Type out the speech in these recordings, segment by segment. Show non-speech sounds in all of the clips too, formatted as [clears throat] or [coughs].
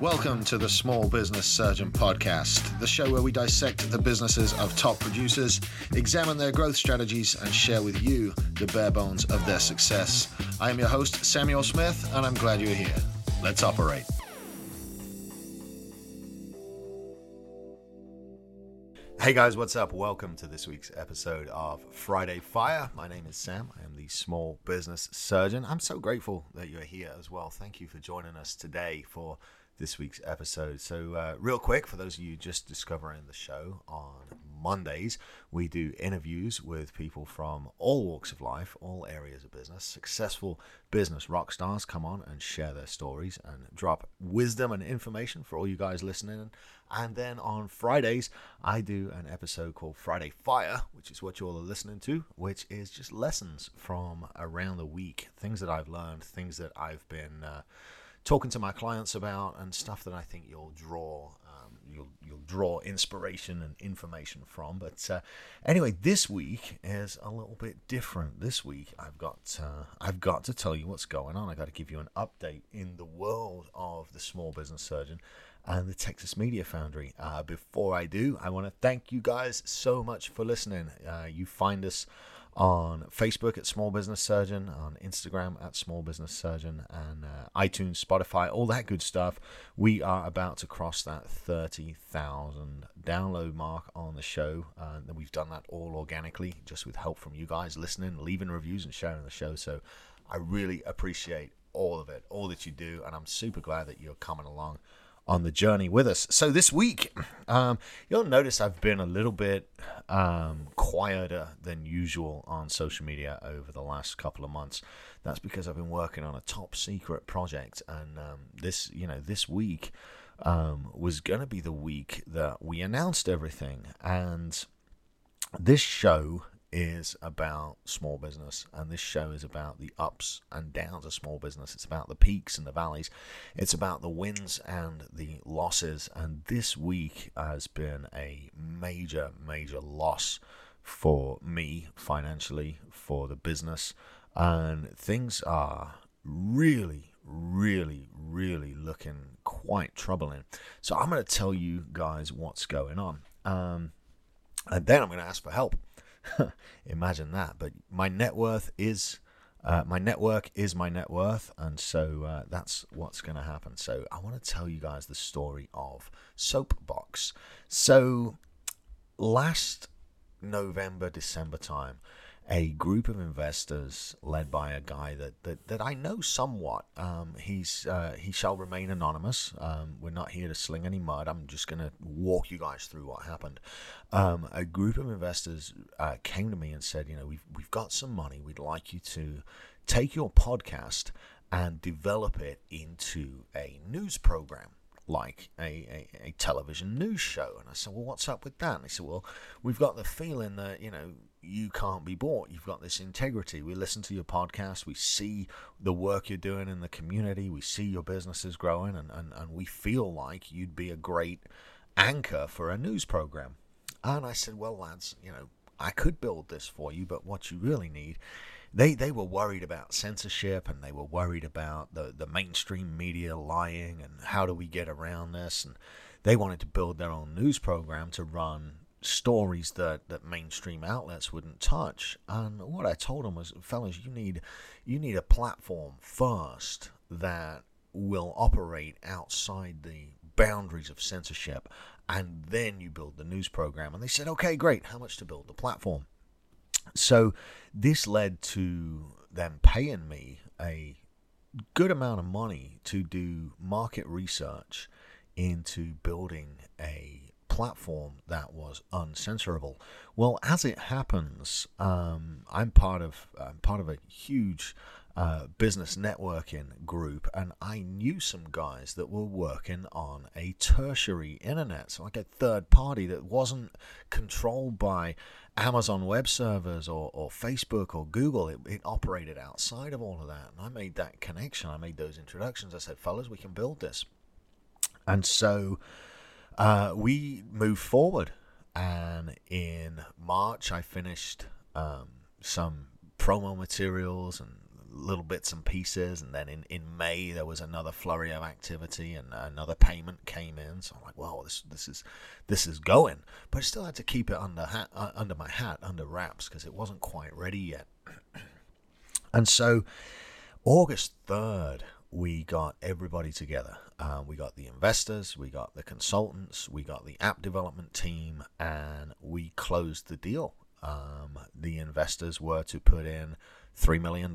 Welcome to the Small Business Surgeon Podcast, the show where we dissect the businesses of top producers, examine their growth strategies, and share with you the bare bones of their success. I am your host, Samuel Smith, and I'm glad you're here. Let's operate. Hey guys, what's up? Welcome to this week's episode of Friday Fire. My name is Sam. I am the small business surgeon. I'm so grateful that you're here as well. Thank you for joining us today for this week's episode. So, uh, real quick, for those of you just discovering the show on Mondays, we do interviews with people from all walks of life, all areas of business. Successful business rock stars come on and share their stories and drop wisdom and information for all you guys listening. And then on Fridays, I do an episode called Friday Fire, which is what you all are listening to, which is just lessons from around the week, things that I've learned, things that I've been. Uh, talking to my clients about and stuff that I think you'll draw um, you'll you'll draw inspiration and information from. But uh, anyway, this week is a little bit different. This week I've got uh, I've got to tell you what's going on. I got to give you an update in the world of the small business surgeon and the Texas Media Foundry. Uh, before I do, I want to thank you guys so much for listening. Uh, you find us on Facebook at Small Business Surgeon, on Instagram at Small Business Surgeon, and uh, iTunes, Spotify, all that good stuff. We are about to cross that 30,000 download mark on the show. Uh, and we've done that all organically, just with help from you guys listening, leaving reviews, and sharing the show. So I really appreciate all of it, all that you do, and I'm super glad that you're coming along on the journey with us. So this week, um, you'll notice I've been a little bit um, quieter than usual on social media over the last couple of months. That's because I've been working on a top secret project, and um, this, you know, this week um, was going to be the week that we announced everything, and this show is about small business, and this show is about the ups and downs of small business. It's about the peaks and the valleys. It's about the wins and the losses. And this week has been a major, major loss for me financially, for the business. And things are really, really, really looking quite troubling. So I'm going to tell you guys what's going on. Um, and then I'm going to ask for help. [laughs] Imagine that. But my net worth is uh, my network is my net worth, and so uh, that's what's going to happen. So I want to tell you guys the story of Soapbox. So last November, December time, a group of investors led by a guy that, that, that I know somewhat. Um, he's uh, he shall remain anonymous. Um, we're not here to sling any mud. I'm just going to walk you guys through what happened. Um, a group of investors uh, came to me and said, you know, we've we've got some money. We'd like you to take your podcast and develop it into a news program like a, a, a, television news show. And I said, Well, what's up with that? And he said, Well, we've got the feeling that, you know, you can't be bought. You've got this integrity. We listen to your podcast. We see the work you're doing in the community. We see your businesses growing, and, and, and we feel like you'd be a great anchor for a news program. And I said, Well, lads, you know, I could build this for you, but what you really need. They, they were worried about censorship and they were worried about the, the mainstream media lying and how do we get around this and they wanted to build their own news program to run stories that, that mainstream outlets wouldn't touch. And what I told them was, fellas, you need you need a platform first that will operate outside the boundaries of censorship, and then you build the news program. And they said, okay, great. How much to build the platform? So this led to them paying me a good amount of money to do market research into building a platform that was uncensorable. Well, as it happens, um, I'm part of I'm part of a huge uh, business networking group, and I knew some guys that were working on a tertiary internet, so like a third party that wasn't controlled by Amazon Web Servers or, or Facebook or Google. It, it operated outside of all of that, and I made that connection. I made those introductions. I said, "Fellas, we can build this," and so uh, we moved forward, and in March, I finished um, some promo materials and little bits and pieces, and then in, in May there was another flurry of activity, and another payment came in. So I'm like, well, this this is this is going, but I still had to keep it under hat, uh, under my hat, under wraps, because it wasn't quite ready yet. [clears throat] and so August third, we got everybody together. Uh, we got the investors, we got the consultants, we got the app development team, and we closed the deal. Um, the investors were to put in $3 million,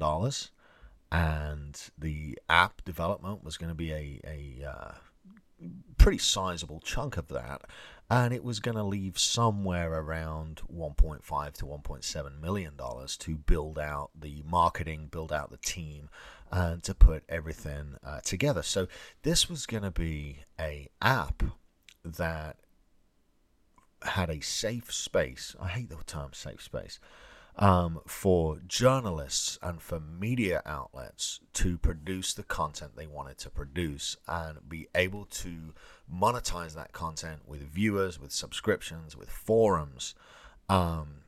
and the app development was going to be a, a uh, pretty sizable chunk of that. And it was going to leave somewhere around 1.5 to 1.7 million dollars to build out the marketing, build out the team, and to put everything uh, together. So this was going to be a app that had a safe space. I hate the term safe space. Um, for journalists and for media outlets to produce the content they wanted to produce and be able to monetize that content with viewers, with subscriptions, with forums, um,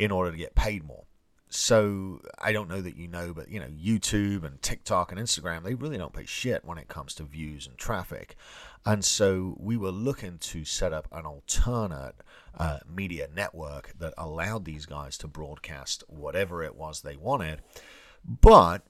in order to get paid more so I don't know that you know, but you know, YouTube and TikTok and Instagram, they really don't pay shit when it comes to views and traffic. And so we were looking to set up an alternate uh, media network that allowed these guys to broadcast whatever it was they wanted, but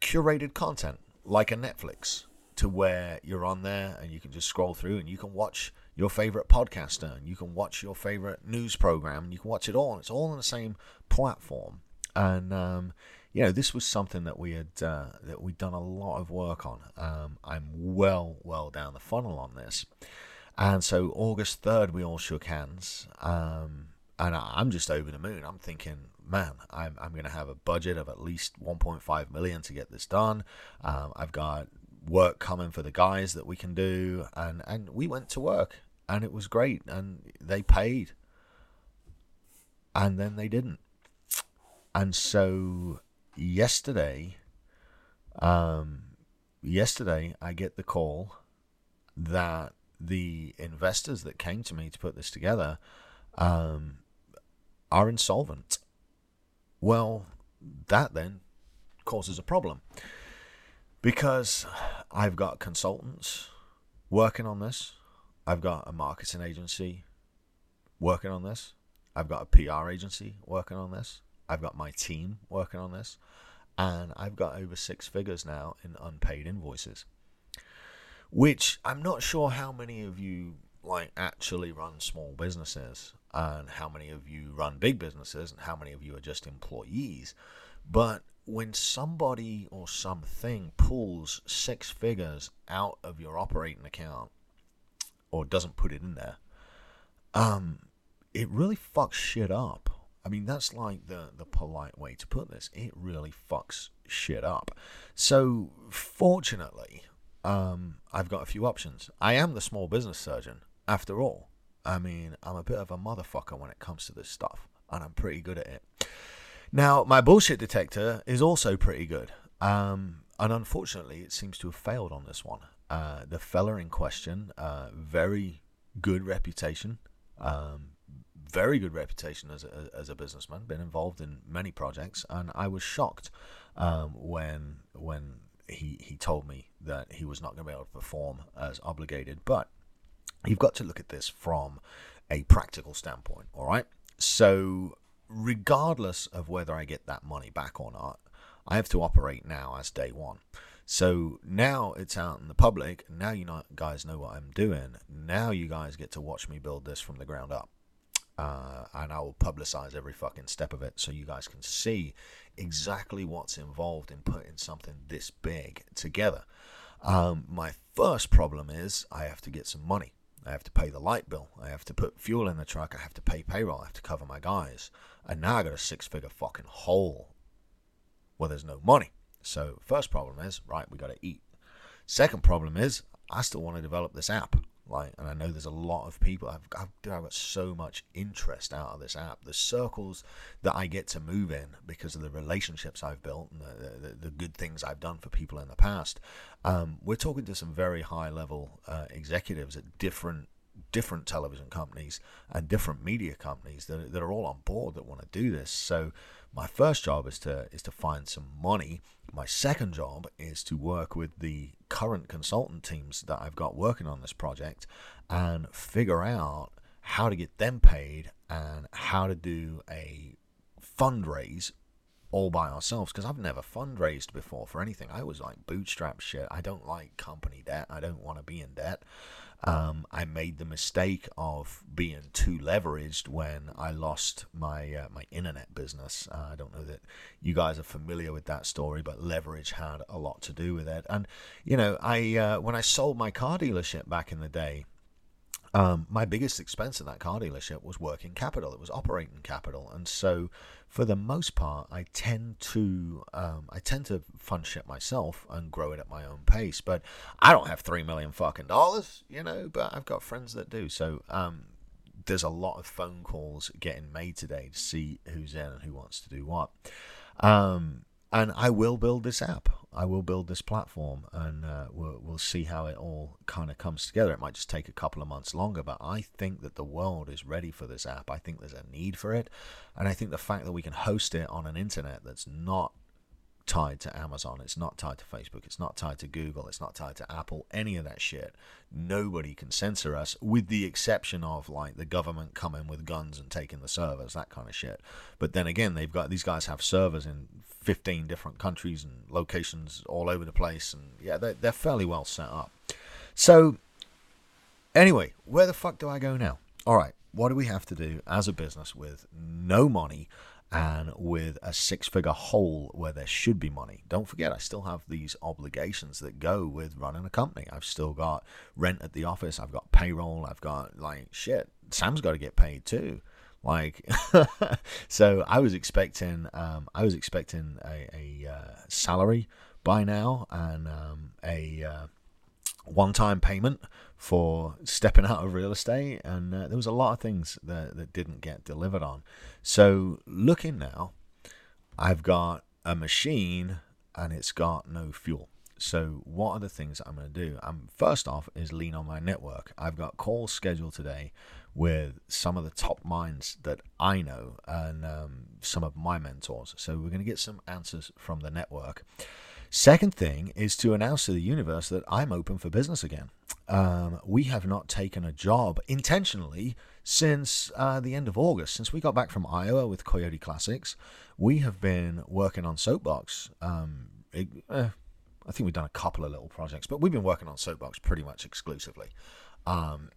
curated content like a Netflix to where you're on there and you can just scroll through and you can watch your favorite podcaster and you can watch your favorite news program and you can watch it all. It's all on the same platform and um, you know this was something that we had uh, that we'd done a lot of work on. Um, I'm well well down the funnel on this, and so August third we all shook hands, um, and I'm just over the moon. I'm thinking, man, I'm I'm going to have a budget of at least 1.5 million to get this done. Um, I've got work coming for the guys that we can do, and and we went to work, and it was great, and they paid, and then they didn't and so yesterday, um, yesterday I get the call that the investors that came to me to put this together um, are insolvent. Well, that then causes a problem because I've got consultants working on this. I've got a marketing agency working on this. I've got a PR agency working on this. I've got my team working on this, and I've got over six figures now in unpaid invoices. Which I'm not sure how many of you like actually run small businesses and how many of you run big businesses and how many of you are just employees. But when somebody or something pulls six figures out of your operating account or doesn't put it in there, um, it really fucks shit up. I mean, that's like the, the polite way to put this. It really fucks shit up. So, fortunately, um, I've got a few options. I am the small business surgeon, after all. I mean, I'm a bit of a motherfucker when it comes to this stuff, and I'm pretty good at it. Now, my bullshit detector is also pretty good. Um, and unfortunately, it seems to have failed on this one. Uh, the fella in question, uh, very good reputation, um, very good reputation as a, as a businessman, been involved in many projects, and I was shocked um, when when he he told me that he was not going to be able to perform as obligated. But you've got to look at this from a practical standpoint. All right, so regardless of whether I get that money back or not, I have to operate now as day one. So now it's out in the public. Now you guys know what I'm doing. Now you guys get to watch me build this from the ground up uh, and I will publicize every fucking step of it so you guys can see exactly what's involved in putting something this big together. Um, my first problem is I have to get some money. I have to pay the light bill. I have to put fuel in the truck. I have to pay payroll. I have to cover my guys. And now I got a six figure fucking hole where there's no money. So, first problem is, right, we got to eat. Second problem is, I still want to develop this app. Like, and I know there's a lot of people. I've, I've, I've got so much interest out of this app. The circles that I get to move in because of the relationships I've built and the, the, the good things I've done for people in the past. Um, we're talking to some very high level uh, executives at different different television companies and different media companies that, that are all on board that want to do this. So My first job is to is to find some money. My second job is to work with the current consultant teams that I've got working on this project and figure out how to get them paid and how to do a fundraise all by ourselves because I've never fundraised before for anything. I was like bootstrap shit. I don't like company debt. I don't want to be in debt. Um, I made the mistake of being too leveraged when I lost my uh, my internet business. Uh, I don't know that you guys are familiar with that story, but leverage had a lot to do with it. And you know, I uh, when I sold my car dealership back in the day, um, my biggest expense in that car dealership was working capital. It was operating capital, and so for the most part, I tend to um, I tend to fund shit myself and grow it at my own pace. But I don't have three million fucking dollars, you know. But I've got friends that do. So um, there's a lot of phone calls getting made today to see who's in and who wants to do what. Um, and I will build this app. I will build this platform, and uh, we'll, we'll see how it all kind of comes together. It might just take a couple of months longer, but I think that the world is ready for this app. I think there's a need for it, and I think the fact that we can host it on an internet that's not tied to Amazon. It's not tied to Facebook. It's not tied to Google. It's not tied to Apple. Any of that shit. Nobody can censor us, with the exception of like the government coming with guns and taking the servers, that kind of shit. But then again, they've got these guys have servers in 15 different countries and locations all over the place, and yeah, they're, they're fairly well set up. So, anyway, where the fuck do I go now? All right, what do we have to do as a business with no money? And with a six figure hole where there should be money. Don't forget, I still have these obligations that go with running a company. I've still got rent at the office, I've got payroll, I've got like shit. Sam's got to get paid too. Like, [laughs] so I was expecting, um, I was expecting a, a uh, salary by now and um, a uh, one-time payment for stepping out of real estate, and uh, there was a lot of things that, that didn't get delivered on. So looking now, I've got a machine and it's got no fuel. So what are the things I'm going to do? I'm first off is lean on my network. I've got calls scheduled today with some of the top minds that I know and um, some of my mentors. So we're going to get some answers from the network. Second thing is to announce to the universe that I'm open for business again. Um, we have not taken a job intentionally since uh, the end of August. Since we got back from Iowa with Coyote Classics, we have been working on Soapbox. Um, it, eh, I think we've done a couple of little projects, but we've been working on Soapbox pretty much exclusively. Um,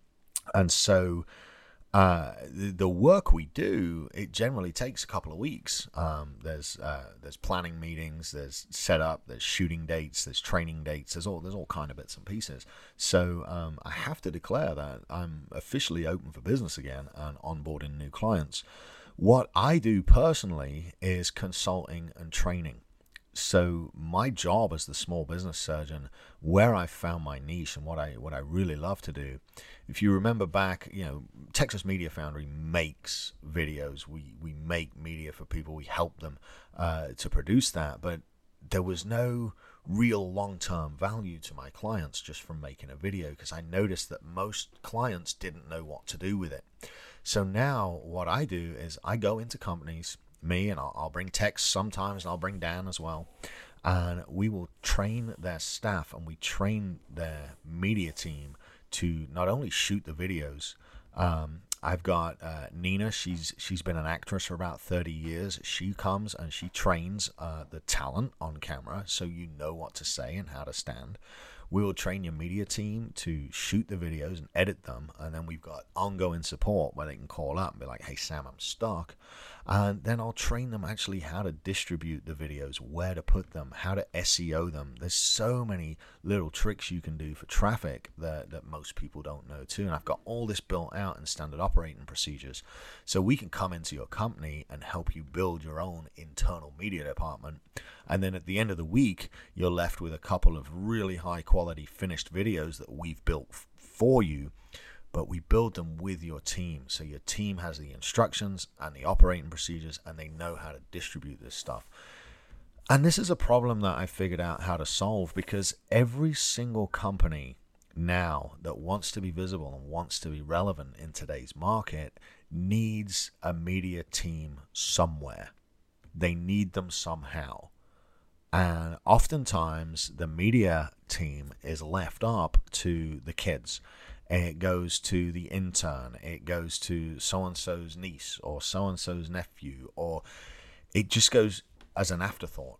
[coughs] and so uh, the, work we do it generally takes a couple of weeks. Um, there's uh, there's planning meetings, there's setup, there's shooting dates, there's training dates. There's all there's all kind of bits and pieces. So um, I have to declare that I'm officially open for business again and onboarding new clients. What I do personally is consulting and training. So my job as the small business surgeon, where I found my niche and what I what I really love to do, if you remember back, you know, Texas Media Foundry makes videos. We we make media for people. We help them uh, to produce that, but there was no real long term value to my clients just from making a video because I noticed that most clients didn't know what to do with it. So now what I do is I go into companies me, and I'll, I'll bring Tex sometimes, and I'll bring Dan as well. And we will train their staff and we train their media team to not only shoot the videos. Um, I've got uh, Nina. She's she's been an actress for about thirty years. She comes and she trains uh, the talent on camera, so you know what to say and how to stand. We will train your media team to shoot the videos and edit them, and then we've got ongoing support where they can call up and be like, "Hey Sam, I'm stuck." and then I'll train them actually how to distribute the videos, where to put them, how to SEO them. There's so many little tricks you can do for traffic that, that most people don't know too. And I've got all this built out in standard operating procedures. So we can come into your company and help you build your own internal media department. And then at the end of the week, you're left with a couple of really high quality finished videos that we've built for you but we build them with your team. So your team has the instructions and the operating procedures and they know how to distribute this stuff. And this is a problem that I figured out how to solve because every single company now that wants to be visible and wants to be relevant in today's market needs a media team somewhere. they need them somehow. And oftentimes, the media team is left up to the kids. It goes to the intern. It goes to so and so's niece or so and so's nephew, or it just goes as an afterthought.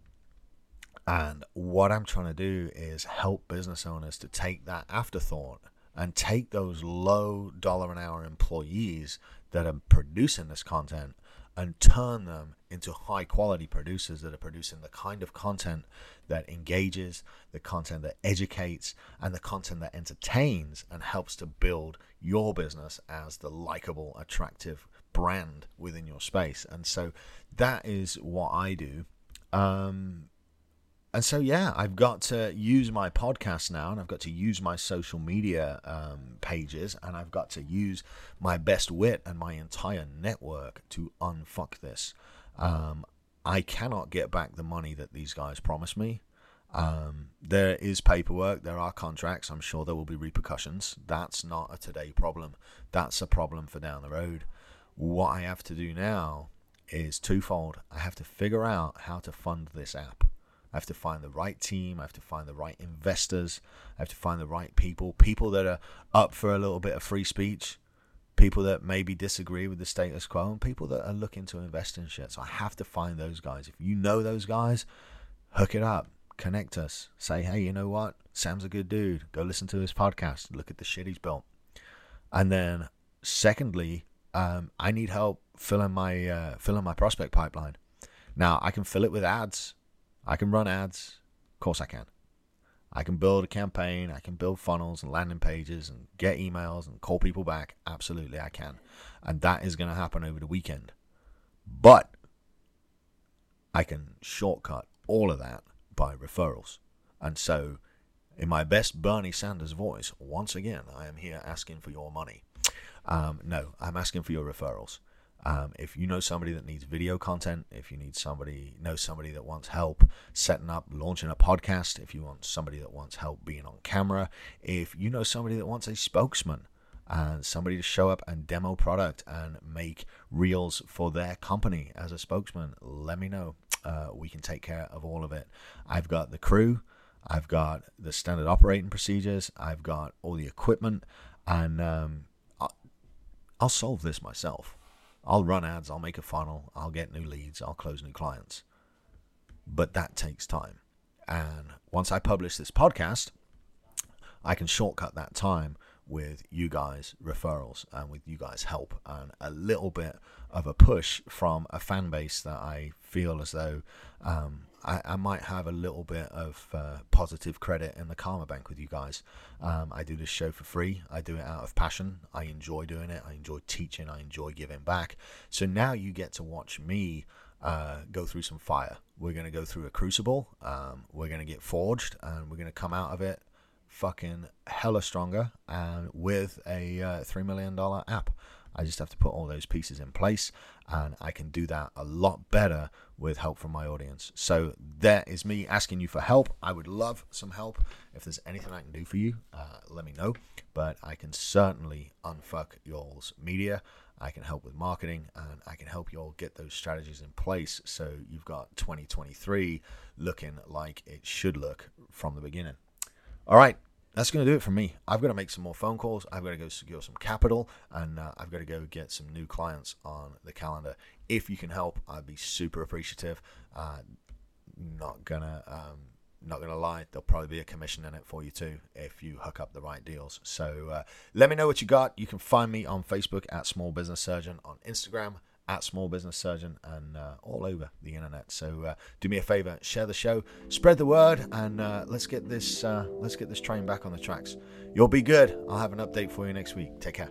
And what I'm trying to do is help business owners to take that afterthought and take those low dollar an hour employees that are producing this content and turn them into high quality producers that are producing the kind of content that engages, the content that educates, and the content that entertains and helps to build your business as the likable, attractive brand within your space. And so that is what I do. Um, and so yeah i've got to use my podcast now and i've got to use my social media um, pages and i've got to use my best wit and my entire network to unfuck this um, i cannot get back the money that these guys promised me um, there is paperwork there are contracts i'm sure there will be repercussions that's not a today problem that's a problem for down the road what i have to do now is twofold i have to figure out how to fund this app I have to find the right team. I have to find the right investors. I have to find the right people. People that are up for a little bit of free speech. People that maybe disagree with the status quo. And people that are looking to invest in shit. So I have to find those guys. If you know those guys, hook it up. Connect us. Say, hey, you know what? Sam's a good dude. Go listen to his podcast. Look at the shit he's built. And then, secondly, um, I need help filling my uh, filling my prospect pipeline. Now I can fill it with ads I can run ads. Of course I can. I can build a campaign. I can build funnels and landing pages and get emails and call people back. Absolutely, I can. And that is going to happen over the weekend. But I can shortcut all of that by referrals. And so, in my best Bernie Sanders voice, once again, I am here asking for your money. Um, no, I'm asking for your referrals. Um, if you know somebody that needs video content, if you need somebody know somebody that wants help setting up, launching a podcast, if you want somebody that wants help being on camera, if you know somebody that wants a spokesman and somebody to show up and demo product and make reels for their company as a spokesman, let me know. Uh, we can take care of all of it. I've got the crew, I've got the standard operating procedures, I've got all the equipment, and um, I'll, I'll solve this myself. I'll run ads, I'll make a funnel, I'll get new leads, I'll close new clients. But that takes time. And once I publish this podcast, I can shortcut that time with you guys referrals and with you guys help and a little bit of a push from a fan base that I feel as though um, I, I, might have a little bit of uh, positive credit in the karma bank with you guys. Um, I do this show for free. I do it out of passion. I enjoy doing it. I enjoy teaching. I enjoy giving back. So now you get to watch me uh, go through some fire. We're going to go through a crucible. Um, we're going to get forged and we're going to come out of it fucking hella stronger and with a uh, $3 million app. I just have to put all those pieces in place, and I can do that a lot better with help from my audience. So, there is me asking you for help. I would love some help. If there's anything I can do for you, uh, let me know. But I can certainly unfuck y'all's media. I can help with marketing and I can help you all get those strategies in place so you've got 2023 looking like it should look from the beginning. All right, that's going to do it for me. I've got to make some more phone calls. I've got to go secure some capital, and uh, I've got to go get some new clients on the calendar. If you can help, I'd be super appreciative. Uh, not gonna, um, not gonna lie, there'll probably be a commission in it for you too if you hook up the right deals. So uh, let me know what you got. You can find me on Facebook at Small Business Surgeon, on Instagram at Small Business Surgeon and uh, all over the internet. So uh, do me a favor, share the show, spread the word, and uh, let's get this uh, let's get this train back on the tracks. You'll be good. I'll have an update for you next week. Take care.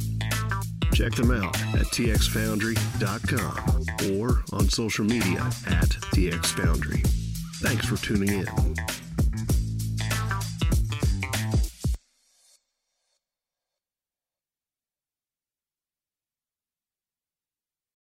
Check them out at txfoundry.com or on social media at txfoundry. Thanks for tuning in.